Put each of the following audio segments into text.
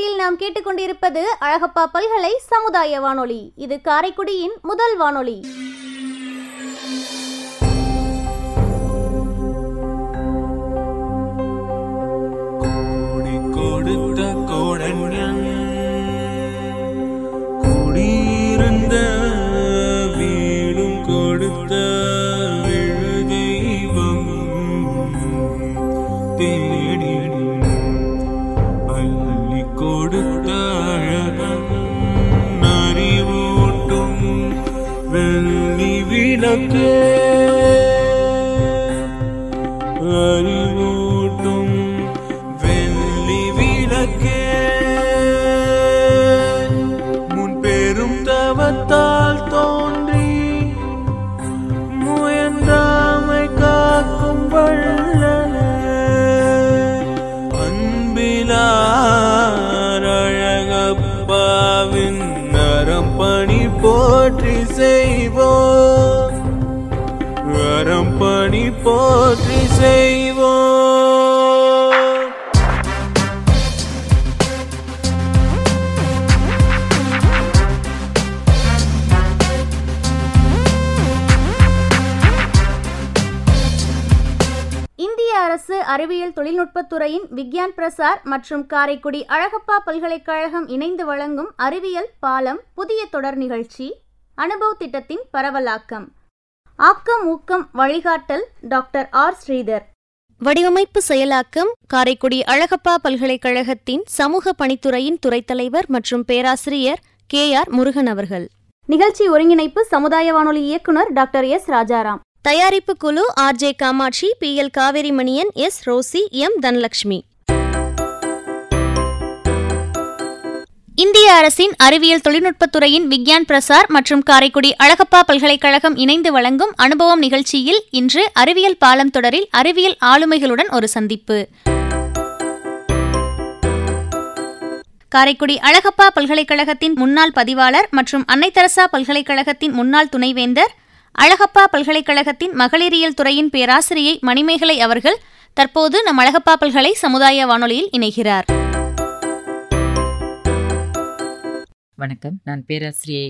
வீட்டில் நாம் கேட்டுக்கொண்டிருப்பது அழகப்பா பல்கலை சமுதாய வானொலி. இது காரைக்குடியின் முதல் வானொலி. போற்றி செய்வோம். வரம் பணி போற்றி செய்வோம். இந்திய அரசு அறிவியல் தொழில்நுட்பத்துறையின் விக்யான் பிரசார் மற்றும் காரைக்குடி அழகப்பா பல்கலைக்கழகம் இணைந்து வழங்கும் அறிவியல் பாலம் புதிய தொடர் நிகழ்ச்சி. அனுபவ் திட்டத்தின் பரவலாக்கம். ஆக்கம் ஊக்கம் வழிகாட்டல் டாக்டர் ஆர். ஸ்ரீதர். வடிவமைப்பு செயலாக்கம் காரைக்குடி அழகப்பா பல்கலைக்கழகத்தின் சமூக பணித்துறையின் துறைத் தலைவர் மற்றும் பேராசிரியர் கே. ஆர். முருகன் அவர்கள். நிகழ்ச்சி ஒருங்கிணைப்பு சமுதாய வானொலி இயக்குனர் டாக்டர் எஸ். ராஜாராம். தயாரிப்பு குழு R. J. Kamatchi P. L. Kaveri Maniyan S. Rosy M. Dhanalakshmi இந்திய அரசின் அறிவியல் தொழில்நுட்பத்துறையின் விக்யான் பிரசார் மற்றும் காரைக்குடி அழகப்பா பல்கலைக்கழகம் இணைந்து வழங்கும் அனுபவம் நிகழ்ச்சியில் இன்று அறிவியல் பாலம் தொடரில் அறிவியல் ஆளுமைகளுடன் ஒரு சந்திப்பு. காரைக்குடி அழகப்பா பல்கலைக்கழகத்தின் முன்னாள் பதிவாளர் மற்றும் அன்னை தெரசா பல்கலைக்கழகத்தின் முன்னாள் துணைவேந்தர் அழகப்பா பல்கலைக்கழகத்தின் மகளிரியல் துறையின் பேராசிரியை மணிமேகலை அவர்கள் தற்போது நம் அழகப்பா பல்கலை சமுதாய வானொலியில் இணைகிறார். வணக்கம். நான் பேராசிரியை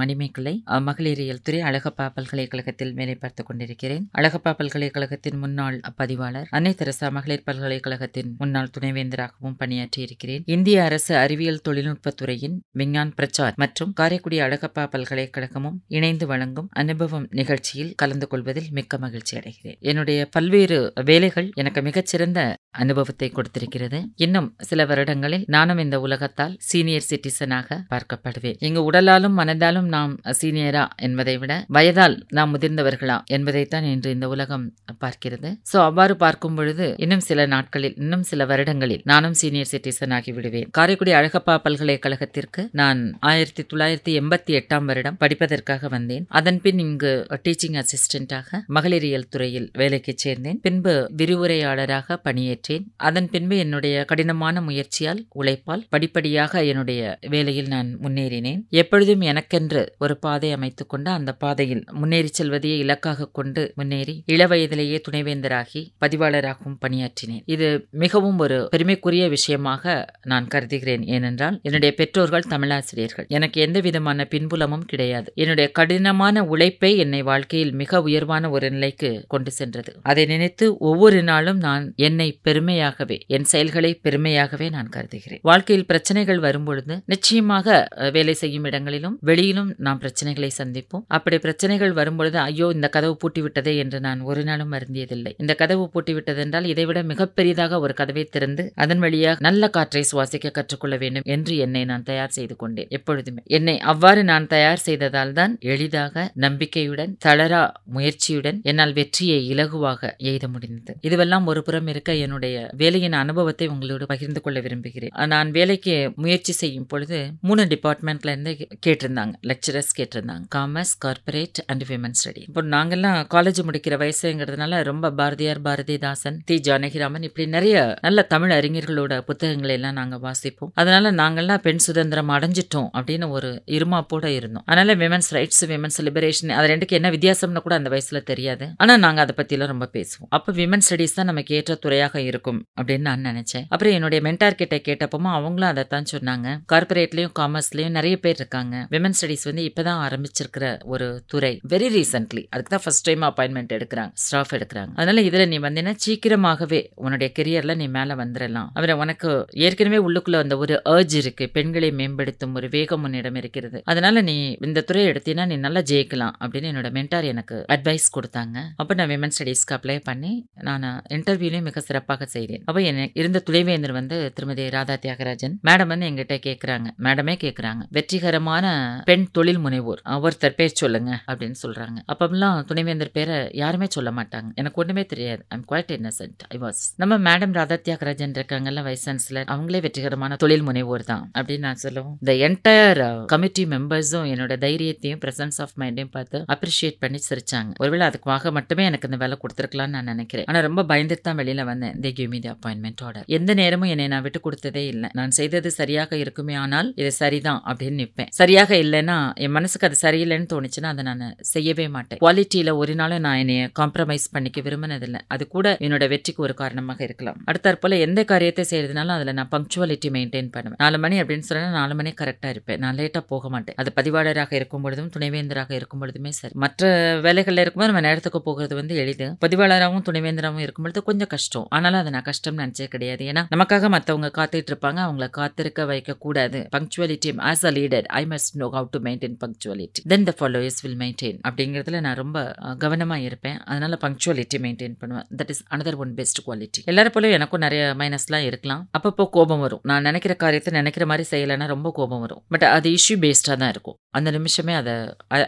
மணிமேகலை மகளிரியல் துறை அழகப்பா பல்கலைக்கழகத்தில் வேலை பார்த்து கொண்டிருக்கிறேன். அழகப்பா பல்கலைக்கழகத்தின் முன்னாள் பதிவாளர் அன்னை தெரசா மகளிர் பல்கலைக்கழகத்தின் முன்னாள் துணைவேந்தராகவும் பணியாற்றி இருக்கிறேன் இந்திய அரசு அறிவியல் தொழில்நுட்பத்துறையின் விஞ்ஞான் பிரச்சார் மற்றும் காரைக்குடி அழகப்பா பல்கலைக்கழகமும் இணைந்து வழங்கும் அனுபவம் நிகழ்ச்சியில் கலந்து கொள்வதில் மிக்க மகிழ்ச்சி அடைகிறேன். என்னுடைய பல்வேறு வேலைகள் எனக்கு மிகச்சிறந்த அனுபவத்தை கொடுத்திருக்கிறது. இன்னும் சில வருடங்களில் நானும் இந்த உலகத்தால் சீனியர் சிட்டிசனாக பார்க்கப்படுவேன். இங்கு உடலாலும் மனதாலும் நாம் சீனியரா என்பதை விட வயதால் நாம் முதிர்ந்தவர்களா என்பதைத்தான் இன்று இந்த உலகம் பார்க்கிறது. சோ அவ்வாறு பார்க்கும் பொழுது இன்னும் சில நாட்களில் இன்னும் சில வருடங்களில் நானும் சீனியர் சிட்டிசன் ஆகிவிடுவேன் காரைக்குடி அழகப்பா பல்கலைக்கழகத்திற்கு நான் ஆயிரத்தி தொள்ளாயிரத்தி எண்பத்தி எட்டாம் வருடம் படிப்பதற்காக வந்தேன். அதன் பின் இங்கு டீச்சிங் அசிஸ்டண்டாக மகளிரியல் துறையில் வேலைக்கு சேர்ந்தேன். பின்பு விரிவுரையாளராக பணியேற்றேன். அதன் பின்பு என்னுடைய கடினமான முயற்சியால் உழைப்பால் படிப்படியாக என்னுடைய வேலையில் நான் முன்னேறினேன். எப்பொழுதும் என்று ஒரு பாதை அமைத்துக் கொண்டு அந்த பாதையில் முன்னேறி செல்வதையே இலக்காக கொண்டு முன்னேறி இளவயதிலேயே துணைவேந்தராகி பதிவாளராகவும் பணியாற்றினேன். இது மிகவும் ஒரு பெருமைக்குரிய விஷயமாக நான் கருதுகிறேன். ஏனென்றால் என்னுடைய பெற்றோர்கள் தமிழாசிரியர்கள். எனக்கு எந்த விதமான பின்புலமும் கிடையாது. என்னுடைய கடினமான உழைப்பை என்னை வாழ்க்கையில் மிக உயர்வான ஒரு நிலைக்கு கொண்டு சென்றது. அதை நினைத்து ஒவ்வொரு நாளும் நான் என்னை பெருமையாகவே என் செயல்களை பெருமையாகவே நான் கருதுகிறேன். வாழ்க்கையில் பிரச்சனைகள் வரும்பொழுது நிச்சயமாக வேலை செய்யும் இடங்களிலும் சுற்றிலும் நாம் பிரச்சனைகளை சந்திப்போம். அப்படி பிரச்சனைகள் வரும்பொழுது ஐயோ இந்த கதவு பூட்டிவிட்டதே என்று நான் ஒரு நாளும் அருந்தியதில்லை இந்த கதவு பூட்டிவிட்டதென்றால் இதைவிட மிகப்பெரியதாக ஒரு கதவை திறந்து அதன் வழியாக நல்ல காற்றை சுவாசிக்க கற்றுக்கொள்ள வேண்டும் என்று என்னை நான் தயார் செய்து கொண்டேன் எப்பொழுதுமே. என்னை அவ்வாறு நான் தயார் செய்ததால் தான் எளிதாக நம்பிக்கையுடன் தளரா முயற்சியுடன் என்னால் வெற்றியை இலகுவாக எய்த முடிந்தது. இதுவெல்லாம் ஒரு புறம் இருக்க என்னுடைய வேலையின் அனுபவத்தை உங்களோடு பகிர்ந்து கொள்ள விரும்புகிறேன். நான் வேலைக்கு முயற்சி செய்யும் பொழுது மூணு டிபார்ட்மெண்ட்ல இருந்து கேட்டிருந்தாங்க. லெக்சரர்ஸ் கேட்டிருந்தாங்க. Commerce corporate and women study இப்போ நாங்கெல்லாம் காலேஜ் முடிக்கிற வயசுங்கிறதுனால ரொம்ப பாரதியார் பாரதிதாசன் தி ஜானகிராமன் இப்படி நிறைய நல்ல தமிழ் அறிஞர்களோட புத்தகங்களை எல்லாம் நாங்கள் வாசிப்போம். அதனால நாங்கெல்லாம் பெண் சுதந்திரம் அடைஞ்சிட்டோம் அப்படின்னு ஒரு இருமாப்போட இருந்தோம். அதனால விமன்ஸ் ரைட்ஸ் விமன்ஸ் லிபரேஷன் அது ரெண்டுக்கு என்ன வித்தியாசம்னு கூட அந்த வயசுல தெரியாது. ஆனா நாங்க அதை பற்றிலாம் ரொம்ப பேசுவோம். அப்ப விமன் ஸ்டடிஸ் தான் நமக்கு ஏற்ற துறையாக இருக்கும் அப்படின்னு நான் நினைச்சேன். அப்புறம் என்னுடைய மென்டார் கிட்ட கேட்டப்போ அவங்களும் அதை தான் சொன்னாங்க கார்பரேட்லயும் காமர்ஸ்லயும் நிறைய பேர் இருக்காங்க. விமன் ஸ்டடி ஸ்டடிஸ் வந்து இப்பதான் ஆரம்பிச்சிருக்கிற ஒரு துறை. வெரி ரீசென்ட்லி அதுக்கு தான் ஃபர்ஸ்ட் டைம் அப்பாயின்மெண்ட் எடுக்கிறாங்க. ஸ்டாஃப் எடுக்கிறாங்க. அதனால இதில் நீ வந்தீங்கன்னா சீக்கிரமாகவே உன்னுடைய கெரியரில் நீ மேலே வந்துடலாம் அவரை உனக்கு ஏற்கனவே உள்ளுக்குள்ள அந்த ஒரு ஏர்ஜ் இருக்கு. பெண்களை மேம்படுத்தும் ஒரு வேகம் உன்னிடம் இருக்கிறது. அதனால நீ இந்த துறையை எடுத்தீங்கன்னா நீ நல்லா ஜெயிக்கலாம் அப்படின்னு என்னோட மென்டார் எனக்கு அட்வைஸ் கொடுத்தாங்க. அப்போ நான் விமன் ஸ்டடீஸ்க்கு அப்ளை பண்ணி நான் இன்டர்வியூலையும் மிக சிறப்பாக செய்தேன். அப்போ எனக்கு இருந்த துணைவேந்தர் வந்து திருமதி ராதா தியாகராஜன். மேடம் வந்து எங்கிட்ட கேட்குறாங்க மேடமே கேட்குறாங்க வெற்றிகரமான பெண் தொழில் முனைவோர் ஒருத்தர் பேர் சொல்லுங்க அப்படின்னு சொல்றாங்க. அப்பெல்லாம் துணைவேந்தர் பேரை யாருமே சொல்ல மாட்டாங்க. எனக்கு ஒண்ணுமே தெரியாது. I'm quite innocent I was நம்ம மேடம் ராதா தியாகராஜன் இருக்காங்கல்ல வைஸ் சான்சலர் அவங்களே வெற்றிகரமான தொழில் முனைவோர் தான் அப்படின்னு நான் சொல்லுவோம். இந்த என்டையர் கமிட்டி மெம்பர்ஸும் என்னோட தைரியத்தையும் பிரசன்ஸ் ஆஃப் மைண்டையும் பார்த்து அப்ரிஷியேட் பண்ணி சிரிச்சாங்க. ஒருவேளை அதுக்காக மட்டுமே எனக்கு இந்த வேலை கொடுத்துருக்கலாம்னு நான் நினைக்கிறேன். ஆனா ரொம்ப பயந்துட்டு தான் வெளியில வந்தேன். They give me the appointment order எந்த நேரமும் என்னை நான் விட்டு கொடுத்ததே இல்லை. நான் செய்தது சரியாக இருக்குமே ஆனால் இது சரிதான் அப்படின்னு நிற்பேன். சரியாக இல்லைன்னா என் மனசுக்கு அது சரியில்லைன்னு தோணுச்சுன்னா அதை நான் செய்யவே மாட்டேன். குவாலிட்டியில் ஒரு நாளும் நான் என்னைய காம்ப்ரமைஸ் பண்ணிக்க விரும்பினதில்லை. அது கூட என்னோட வெற்றிக்கு ஒரு காரணமாக இருக்கலாம். அடுத்தாற் போல் எந்த காரியத்தை செய்யறதுனாலும் அதில் நான் பங்க்சுவாலிட்டி மெயின்டைன் பண்ணுவேன். நாலு மணி அப்படின்னு சொன்னால் நாலு மணி கரெக்டாக இருப்பேன். நான் லேட்டாக போக மாட்டேன். அது பதிவாளராக இருக்கும் பொழுதும் துணைவேந்தராக இருக்கும் பொழுதுமே சரி. மற்ற வேலைகளில் இருக்கும்போது நம்ம நேரத்துக்கு போகிறது வந்து எளிது. பதிவாளராகவும் துணைவேந்தராகவும் இருக்கும் பொழுது கொஞ்சம் கஷ்டம். ஆனாலும் அதை நான் கஷ்டம்னு நினச்சே கிடையாது. ஏன்னா நமக்காக மற்றவங்க காத்துட்டு இருப்பாங்க. அவங்கள காத்திருக்க வைக்க கூடாது punctuality as a leader I must know how to maintain punctuality then the followers will maintain அப்படிங்கிறதுல நான் ரொம்ப கவனமாக இருப்பேன். அதனால பங்க்சுவாலிட்டி மெயின்டைன் பண்ணுவேன். That is another one best quality எல்லாரும் போல எனக்கும் நிறைய மைனஸ்லாம் இருக்கலாம். அப்பப்போ கோபம் வரும். நான் நினைக்கிற காரியத்தை நினைக்கிற மாதிரி செய்யலைன்னா ரொம்ப கோபம் வரும். பட் அது இஷ்யூ பேஸ்டாக தான் இருக்கும். அந்த நிமிஷமே அதை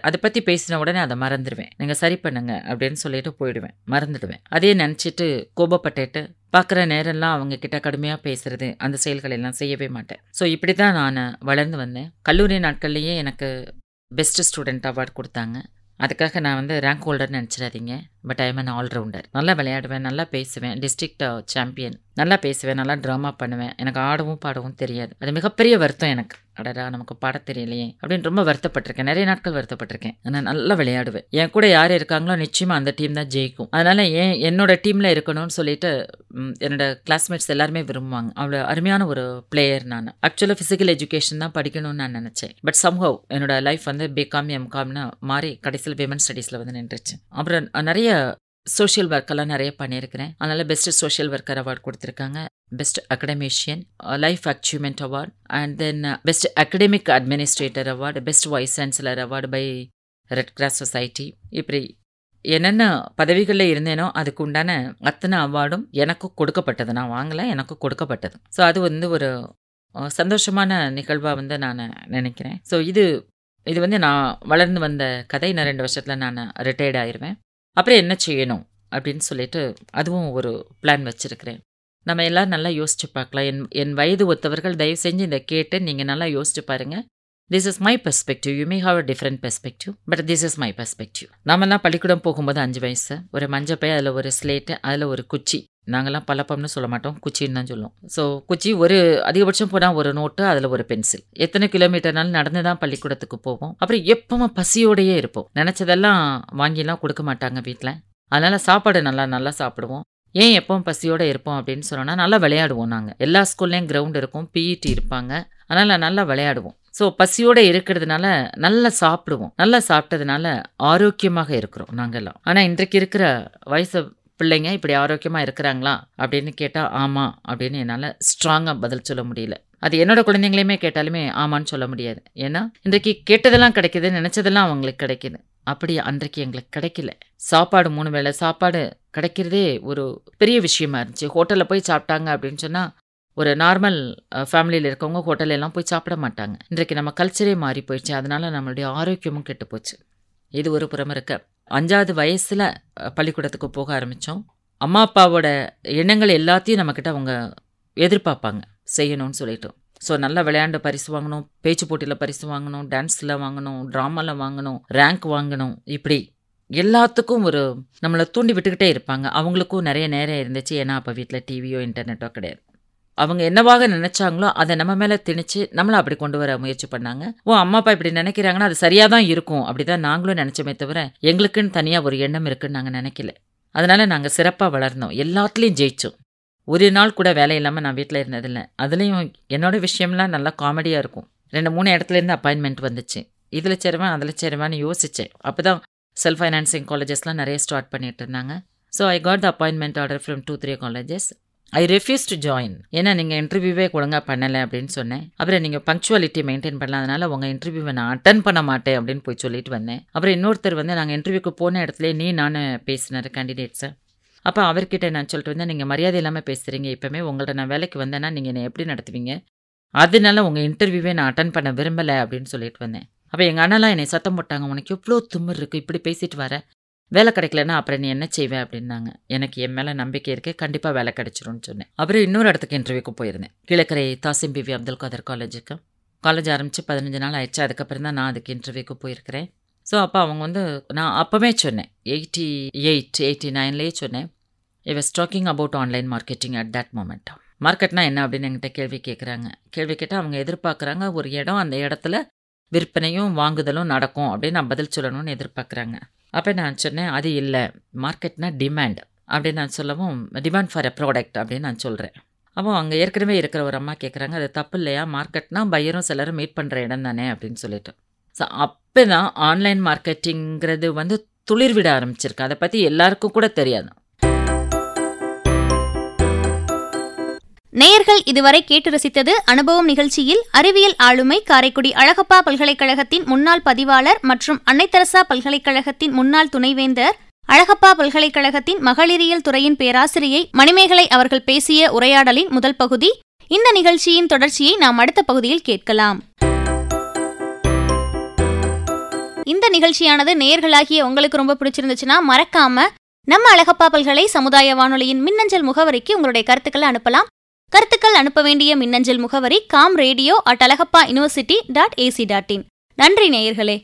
அதை பற்றி பேசின உடனே அதை மறந்துடுவேன் நீங்கள் சரி பண்ணுங்க அப்படின்னு சொல்லிட்டு போயிடுவேன். மறந்துடுவேன். அதே நினச்சிட்டு கோபப்பட்டுட்டு பார்க்குற நேரம்லாம் அவங்க கிட்ட கடுமையாக பேசுறது அந்த செயல்கள் எல்லாம் செய்யவே மாட்டேன். ஸோ இப்படி தான் நான் வளர்ந்து வந்தேன். கல்லூரி நாட்கள்லேயே எனக்கு பெஸ்ட் ஸ்டூடெண்ட் அவார்டு கொடுத்தாங்க. அதுக்காக நான் வந்து ரேங்க் ஹோல்டர்னு நினச்சிடாதீங்க. But I am an allrounder நல்லா விளையாடுவேன் நல்லா பேசுவேன். டிஸ்ட்ரிக்ட் சாம்பியன் uh, நல்லா பேசுவேன் நல்லா ட்ராமா பண்ணுவேன். எனக்கு ஆடவும் பாடவும் தெரியாது. அது மிகப்பெரிய வருத்தம் எனக்கு. அடடா நமக்கு பாட தெரியலையே அப்படின்னு ரொம்ப வருத்தப்பட்டிருக்கேன். நிறைய நாட்கள் வருத்தப்பட்டிருக்கேன். நான் நல்லா விளையாடுவேன். என் கூட யார் இருக்காங்களோ நிச்சயமாக அந்த டீம் தான் ஜெயிக்கும். அதனால் ஏன் என்னோட டீமில் இருக்கணும்னு சொல்லிட்டு என்னோட கிளாஸ்மேட்ஸ் எல்லாருமே விரும்புவாங்க. அவ்வளோ அருமையான ஒரு பிளேயர் நான். ஆக்சுவலாக ஃபிசிக்கல் எஜுகேஷன் தான் படிக்கணும்னு நான் நினச்சேன். பட் சம்ஹவ் என்னோட லைஃப் வந்து பிகாம் எம்காம்னு மாறி கடைசியில் விமன் ஸ்டடீஸில் வந்து நின்றுச்சு. அப்புறம் நிறைய சோஷியல் ஒர்க்கெல்லாம் நிறைய பண்ணியிருக்கிறேன். அதனால் பெஸ்ட் சோஷியல் ஒர்க்கர் அவார்டு கொடுத்துருக்காங்க. Best academician life achievement award and then best academic administrator award best vice chancellor award by red cross society இப்படி என்னென்ன பதவிகளில் இருந்தேனோ அதுக்கு உண்டான அத்தனை அவார்டும் எனக்கும் கொடுக்கப்பட்டது. நான் வாங்கலை எனக்கு கொடுக்கப்பட்டது. ஸோ அது வந்து ஒரு சந்தோஷமான நிகழ்வாக வந்து நான் நினைக்கிறேன். ஸோ இது இது வந்து நான் வளர்ந்து வந்த கதை. நான் ரெண்டு வருஷத்தில் நான் ரிட்டையர்ட் ஆயிடுவேன் அப்புறம் என்ன செய்யணும் அப்படின்னு சொல்லிட்டு அதுவும் ஒரு பிளான் வச்சுருக்கிறேன். நம்ம எல்லாம் நல்லா யோசிச்சு பார்க்கலாம். என் என் வயது ஒத்தவர்கள் தயவு செஞ்சு இதை கேட்டு நீங்கள் நல்லா யோசிச்சு பாருங்கள் this is my perspective you may have a different perspective but this is my perspective நம்மலாம் பள்ளிக்கூடம் போகும்போது அஞ்சு வயசு. ஒரு மஞ்சப்பை அதில் ஒரு ஸ்லேட்டு அதில் ஒரு குச்சி. நாங்கெல்லாம் பழப்பம்னு சொல்ல மாட்டோம். குச்சின்னு தான் சொல்லுவோம். ஸோ குச்சி ஒரு அதிகபட்சம் போனால் ஒரு நோட்டு அதில் ஒரு பென்சில். எத்தனை கிலோமீட்டர்னாலும் நடந்து தான் பள்ளிக்கூடத்துக்கு போவோம். அப்புறம் எப்பவும் பசியோடையே இருப்போம். நினச்சதெல்லாம் வாங்கிலாம் கொடுக்க மாட்டாங்க வீட்டில் அதனால் சாப்பாடு நல்லா நல்லா சாப்பிடுவோம். ஏன் எப்பவும் பசியோடு இருப்போம் அப்படின்னு சொன்னோன்னா நல்லா விளையாடுவோம் நாங்கள் எல்லா ஸ்கூல்லேயும் கிரவுண்ட் இருக்கும் பிஇடி இருப்பாங்க. அதனால் நல்லா விளையாடுவோம். ஸோ பசியோடு இருக்கிறதுனால நல்லா சாப்பிடுவோம். நல்லா சாப்பிட்டதுனால ஆரோக்கியமாக இருக்கிறோம் நாங்கள்லாம் ஆனால் இன்றைக்கு இருக்கிற வயசை பிள்ளைங்க இப்படி ஆரோக்கியமாக இருக்கிறாங்களா அப்படின்னு கேட்டால் ஆமாம் அப்படின்னு என்னால் ஸ்ட்ராங்காக பதில் சொல்ல முடியல. அது என்னோட குழந்தைங்களையுமே கேட்டாலுமே ஆமான்னு சொல்ல முடியாது. ஏன்னா இன்றைக்கு கேட்டதெல்லாம் கிடைக்குது நினச்சதெல்லாம் அவங்களுக்கு கிடைக்குது. அப்படி அன்றைக்கு எங்களுக்கு கிடைக்கல. சாப்பாடு மூணு வேளை சாப்பாடு கிடைக்கிறதே ஒரு பெரிய விஷயமா இருந்துச்சு. ஹோட்டலில் போய் சாப்பிட்டாங்க அப்படின்னு சொன்னால் ஒரு நார்மல் ஃபேமிலியில் இருக்கவங்க ஹோட்டலெல்லாம் போய் சாப்பிட மாட்டாங்க. இன்றைக்கு நம்ம கல்ச்சரே மாறி போயிடுச்சு அதனால நம்மளுடைய ஆரோக்கியமும் கெட்டு போச்சு இது ஒரு புறம் இருக்க. அஞ்சாவது வயசில் பள்ளிக்கூடத்துக்கு போக ஆரம்பித்தோம் அம்மா அப்பாவோட எண்ணங்கள் எல்லாத்தையும் நம்மக்கிட்ட அவங்க எதிர்பார்ப்பாங்க. செய்யணும்னு சொல்லிட்டு. ஸோ நல்லா விளையாண்டு பரிசு வாங்கணும் பேச்சு போட்டியில் பரிசு வாங்கணும் டான்ஸில் வாங்கணும் ட்ராமாவில் வாங்கணும் ரேங்க் வாங்கணும் இப்படி எல்லாத்துக்கும் ஒரு நம்மளை தூண்டி விட்டுக்கிட்டே இருப்பாங்க. அவங்களுக்கும் நிறைய நேரம் இருந்துச்சு. ஏன்னா அப்போ வீட்டில் டிவியோ இன்டர்நெட்டோ கிடையாது. அவங்க என்னவாக நினைச்சாங்களோ அதை நம்ம மேலே திணிச்சு நம்மளை அப்படி கொண்டு வர முயற்சி பண்ணாங்க. ஓ அம்மா அப்பா இப்படி நினைக்கிறாங்கன்னா அது சரியாக தான் இருக்கும். அப்படிதான் நாங்களும் நினச்சோமே தவிர எங்களுக்குன்னு தனியாக ஒரு எண்ணம் இருக்குன்னு நாங்கள் நினைக்கல. அதனால நாங்கள் சிறப்பாக வளர்ந்தோம். எல்லாத்துலேயும் ஜெயிச்சோம். ஒரு நாள் கூட வேலை இல்லாமல் நான் வீட்டில் இருந்ததில்லை. அதுலேயும் என்னோட விஷயம்லாம் நல்லா காமெடியாக இருக்கும். ரெண்டு மூணு இடத்துலேருந்து அப்பாயின்மெண்ட் வந்துச்சு. இதில் சேருவேன் அதில் சேருவேன்னு யோசித்தேன் அப்போ தான் செல்ஃப் ஃபைனான்சிங் காலேஜஸ்லாம் நிறைய ஸ்டார்ட் பண்ணிட்டு இருந்தாங்க. So I got the appointment order from two three colleges I refuse to join ஏன்னா நீங்கள் இன்டர்வியூவே ஒழுங்காக பண்ணலை அப்படின்னு சொன்னேன். அப்புறம் நீங்கள் பங்க்சுவாலிட்டி மெயின்டைன் பண்ணலாதனால உங்கள் இன்டர்வியூவை நான் அட்டன் பண்ண மாட்டேன் அப்படின்னு போய் சொல்லிட்டு வந்தேன். அப்புறம் இன்னொருத்தர் வந்து நாங்கள் இன்டர்வியூக்கு போன இடத்துல நீ நான் பேசினார் கேண்டிடேட்ஸை அப்போ அவர்கிட்ட நான் சொல்லிட்டு வந்தேன் நீங்கள் மரியாதை இல்லாமல் பேசுகிறீங்க எப்போவுமே உங்கள்ட்ட நான் வேலைக்கு வந்தேன்னா நீங்கள் என்னை எப்படி நடத்துவீங்க? அதனால உங்கள் இன்டர்வியூவே நான் அட்டன் பண்ண விரும்பலை அப்படின்னு சொல்லிட்டு வந்தேன். அப்போ எங்கள் அண்ணலாம் என்னை சத்தம் போட்டாங்க உனக்கு எவ்வளோ தும்மிர் இருக்குது இப்படி பேசிட்டு வர. வேலை கிடைக்கலன்னா அப்புறம் நீ என்ன செய்வே அப்படின்னாங்க. எனக்கு என் மேலே நம்பிக்கை இருக்கு கண்டிப்பாக வேலை கிடைச்சிரும்னு சொன்னேன். அப்புறம் இன்னொரு இடத்துக்கு இன்டர்வியூக்கு போயிருந்தேன். கிழக்கரை தாசிம் பிவி அப்துல் காதர் காலேஜுக்கு காலேஜ் ஆரம்பித்து பதினஞ்சு நாள் ஆயிடுச்சு. அதுக்கப்புறம் தான் நான் அதுக்கு இன்டர்வியூக்கு போயிருக்கிறேன். ஸோ அப்போ அவங்க வந்து நான் அப்போவே சொன்னேன். எயிட்டி எயிட் எயிட்டி நைன்லேயே சொன்னேன். I was talking about online marketing at that moment மார்க்கெட்னா என்ன அப்படின்னு என்கிட்ட கேள்வி கேட்குறாங்க கேள்வி கேட்டால் அவங்க எதிர்பார்க்குறாங்க ஒரு இடம் அந்த இடத்துல விற்பனையும் வாங்குதலும் நடக்கும் அப்படின்னு நான் பதில் சொல்லணும்னு எதிர்பார்க்குறாங்க அப்போ நான் சொன்னேன் அது இல்லை. மார்க்கெட்னா டிமாண்ட் அப்படின்னு நான் சொல்லவும் டிமாண்ட் ஃபார் எ ப்ராடக்ட் அப்படின்னு நான் சொல்கிறேன் அப்போ அங்கே ஏற்கனவே இருக்கிற ஒரு அம்மா கேட்குறாங்க அது தப்பு இல்லையா? மார்க்கெட்னா பையரும் சிலரும் மீட் பண்ணுற இடம் தானே அப்படின்னு சொல்லிட்டு. ஸோ அப்போ தான் ஆன்லைன் மார்க்கெட்டிங்கிறது வந்து துளிர் விட ஆரம்பிச்சிருக்கு. அதை பற்றி எல்லாருக்கும் கூட தெரியாது. நேயர்கள் இதுவரை கேட்டு ரசித்தது அனுபவம் நிகழ்ச்சியில் அறிவியல் ஆளுமை காரைக்குடி அழகப்பா பல்கலைக்கழகத்தின் முன்னாள் பதிவாளர் மற்றும் அன்னைத்தரசா பல்கலைக்கழகத்தின் முன்னாள் துணைவேந்தர் அழகப்பா பல்கலைக்கழகத்தின் மகளிரியல் துறையின் பேராசிரியை மணிமேகலை அவர்கள் பேசிய உரையாடலின் முதல் பகுதி. இந்த நிகழ்ச்சியின் தொடர்ச்சியை நாம் அடுத்த பகுதியில் கேட்கலாம். இந்த நிகழ்ச்சியானது நேயர்களாகிய உங்களுக்கு ரொம்ப பிடிச்சிருந்துச்சுன்னா மறக்காம நம்ம அழகப்பா பல்கலை சமுதாய வானொலியின் மின்னஞ்சல் முகவரிக்கு உங்களுடைய கருத்துக்களை அனுப்பலாம். கருத்துக்கள் அனுப்ப வேண்டிய மின்னஞ்சல் முகவரி com radio at Alagappa university dot AC dot in நன்றி நேயர்களே.